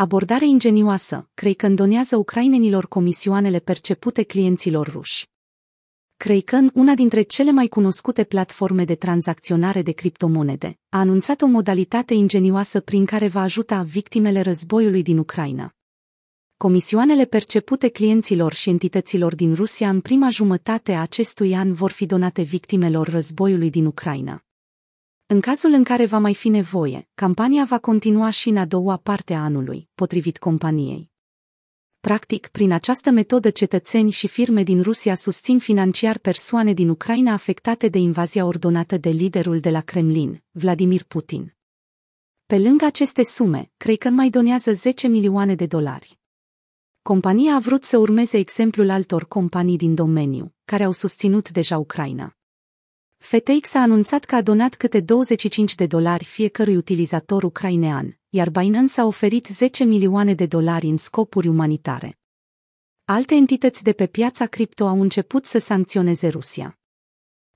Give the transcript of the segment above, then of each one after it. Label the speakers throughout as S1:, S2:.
S1: Abordare ingenioasă, Kraken donează ucrainenilor comisioanele percepute clienților ruși. Kraken, una dintre cele mai cunoscute platforme de tranzacționare de criptomonede, a anunțat o modalitate ingenioasă prin care va ajuta victimele războiului din Ucraina. Comisioanele percepute clienților și entităților din Rusia în prima jumătate a acestui an vor fi donate victimelor războiului din Ucraina. În cazul în care va mai fi nevoie, campania va continua și în a doua parte a anului, potrivit companiei. Practic, prin această metodă cetățeni și firme din Rusia susțin financiar persoane din Ucraina afectate de invazia ordonată de liderul de la Kremlin, Vladimir Putin. Pe lângă aceste sume, cred că mai donează 10 milioane de dolari. Compania a vrut să urmeze exemplul altor companii din domeniu, care au susținut deja Ucraina. FTX a anunțat că a donat câte 25 de dolari fiecărui utilizator ucrainean, iar Binance a oferit 10 milioane de dolari în scopuri umanitare. Alte entități de pe piața cripto au început să sancționeze Rusia.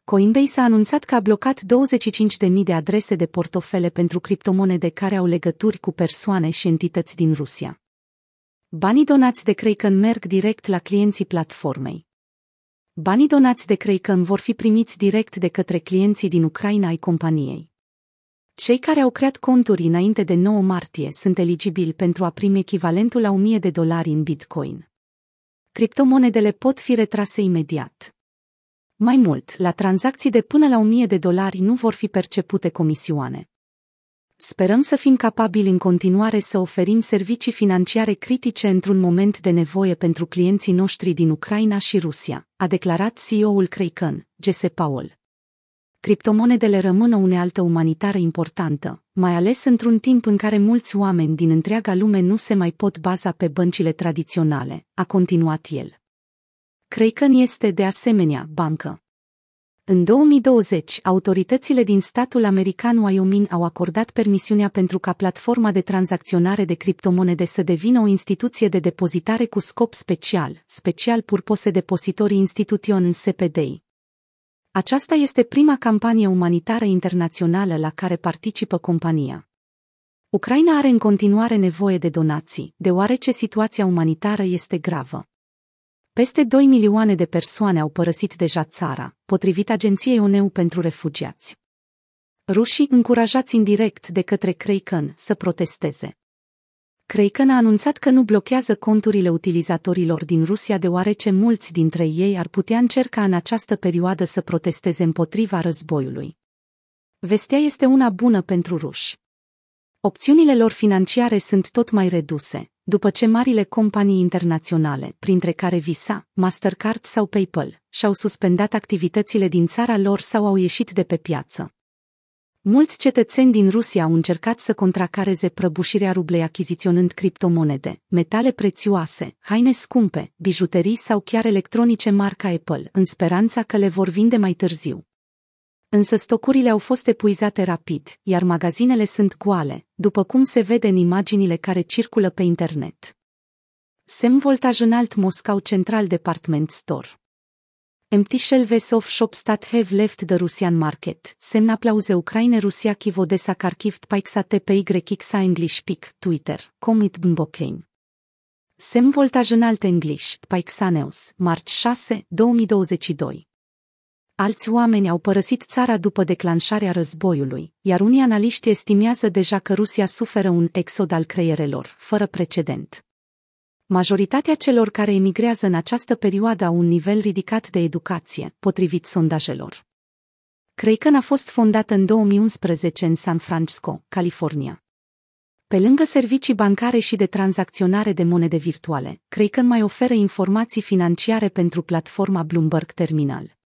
S1: Coinbase a anunțat că a blocat 25.000 de adrese de portofele pentru criptomonede care au legături cu persoane și entități din Rusia. Banii donați de Kraken merg direct la clienții platformei. Banii donați de Kraken vor fi primiți direct de către clienții din Ucraina ai companiei. Cei care au creat conturi înainte de 9 martie sunt eligibili pentru a primi echivalentul la 1000 de dolari în Bitcoin. Criptomonedele pot fi retrase imediat. Mai mult, la tranzacții de până la 1000 de dolari nu vor fi percepute comisioane. Sperăm să fim capabili în continuare să oferim servicii financiare critice într-un moment de nevoie pentru clienții noștri din Ucraina și Rusia, a declarat CEO-ul Kraken, Jesse Powell. Criptomonedele rămân o unealtă umanitară importantă, mai ales într-un timp în care mulți oameni din întreaga lume nu se mai pot baza pe băncile tradiționale, a continuat el. Kraken este de asemenea bancă. În 2020, autoritățile din statul american Wyoming au acordat permisiunea pentru ca platforma de tranzacționare de criptomonede să devină o instituție de depozitare cu scop special, Special Purpose Depository Institution SPDI. Aceasta este prima campanie umanitară internațională la care participă compania. Ucraina are în continuare nevoie de donații, deoarece situația umanitară este gravă. Peste 2 milioane de persoane au părăsit deja țara, potrivit Agenției ONU pentru Refugiați. Rușii încurajați indirect de către Kraken să protesteze. Kraken a anunțat că nu blochează conturile utilizatorilor din Rusia deoarece mulți dintre ei ar putea încerca în această perioadă să protesteze împotriva războiului. Vestea este una bună pentru ruși. Opțiunile lor financiare sunt tot mai reduse, după ce marile companii internaționale, printre care Visa, Mastercard sau PayPal, și-au suspendat activitățile din țara lor sau au ieșit de pe piață. Mulți cetățeni din Rusia au încercat să contracareze prăbușirea rublei achiziționând criptomonede, metale prețioase, haine scumpe, bijuterii sau chiar electronice marca Apple, în speranța că le vor vinde mai târziu. Însă stocurile au fost epuizate rapid, iar magazinele sunt goale, după cum se vede în imaginile care circulă pe internet. Sem voltaj înalt Moscou Central Department Store. Empty shelves of shop stat have left the Russian market. Semn aplauze Ucraine Rusia Kiev Odessa Kharkiv Paixa TPYX English Pic, Twitter, Comit Bmbokane. Sem voltaj înalt English, Paixaneus, marți 6, 2022. Alți oameni au părăsit țara după declanșarea războiului, iar unii analiști estimează deja că Rusia suferă un exod al creierelor, fără precedent. Majoritatea celor care emigrează în această perioadă au un nivel ridicat de educație, potrivit sondajelor. Kraken a fost fondat în 2011 în San Francisco, California. Pe lângă servicii bancare și de tranzacționare de monede virtuale, Kraken mai oferă informații financiare pentru platforma Bloomberg Terminal.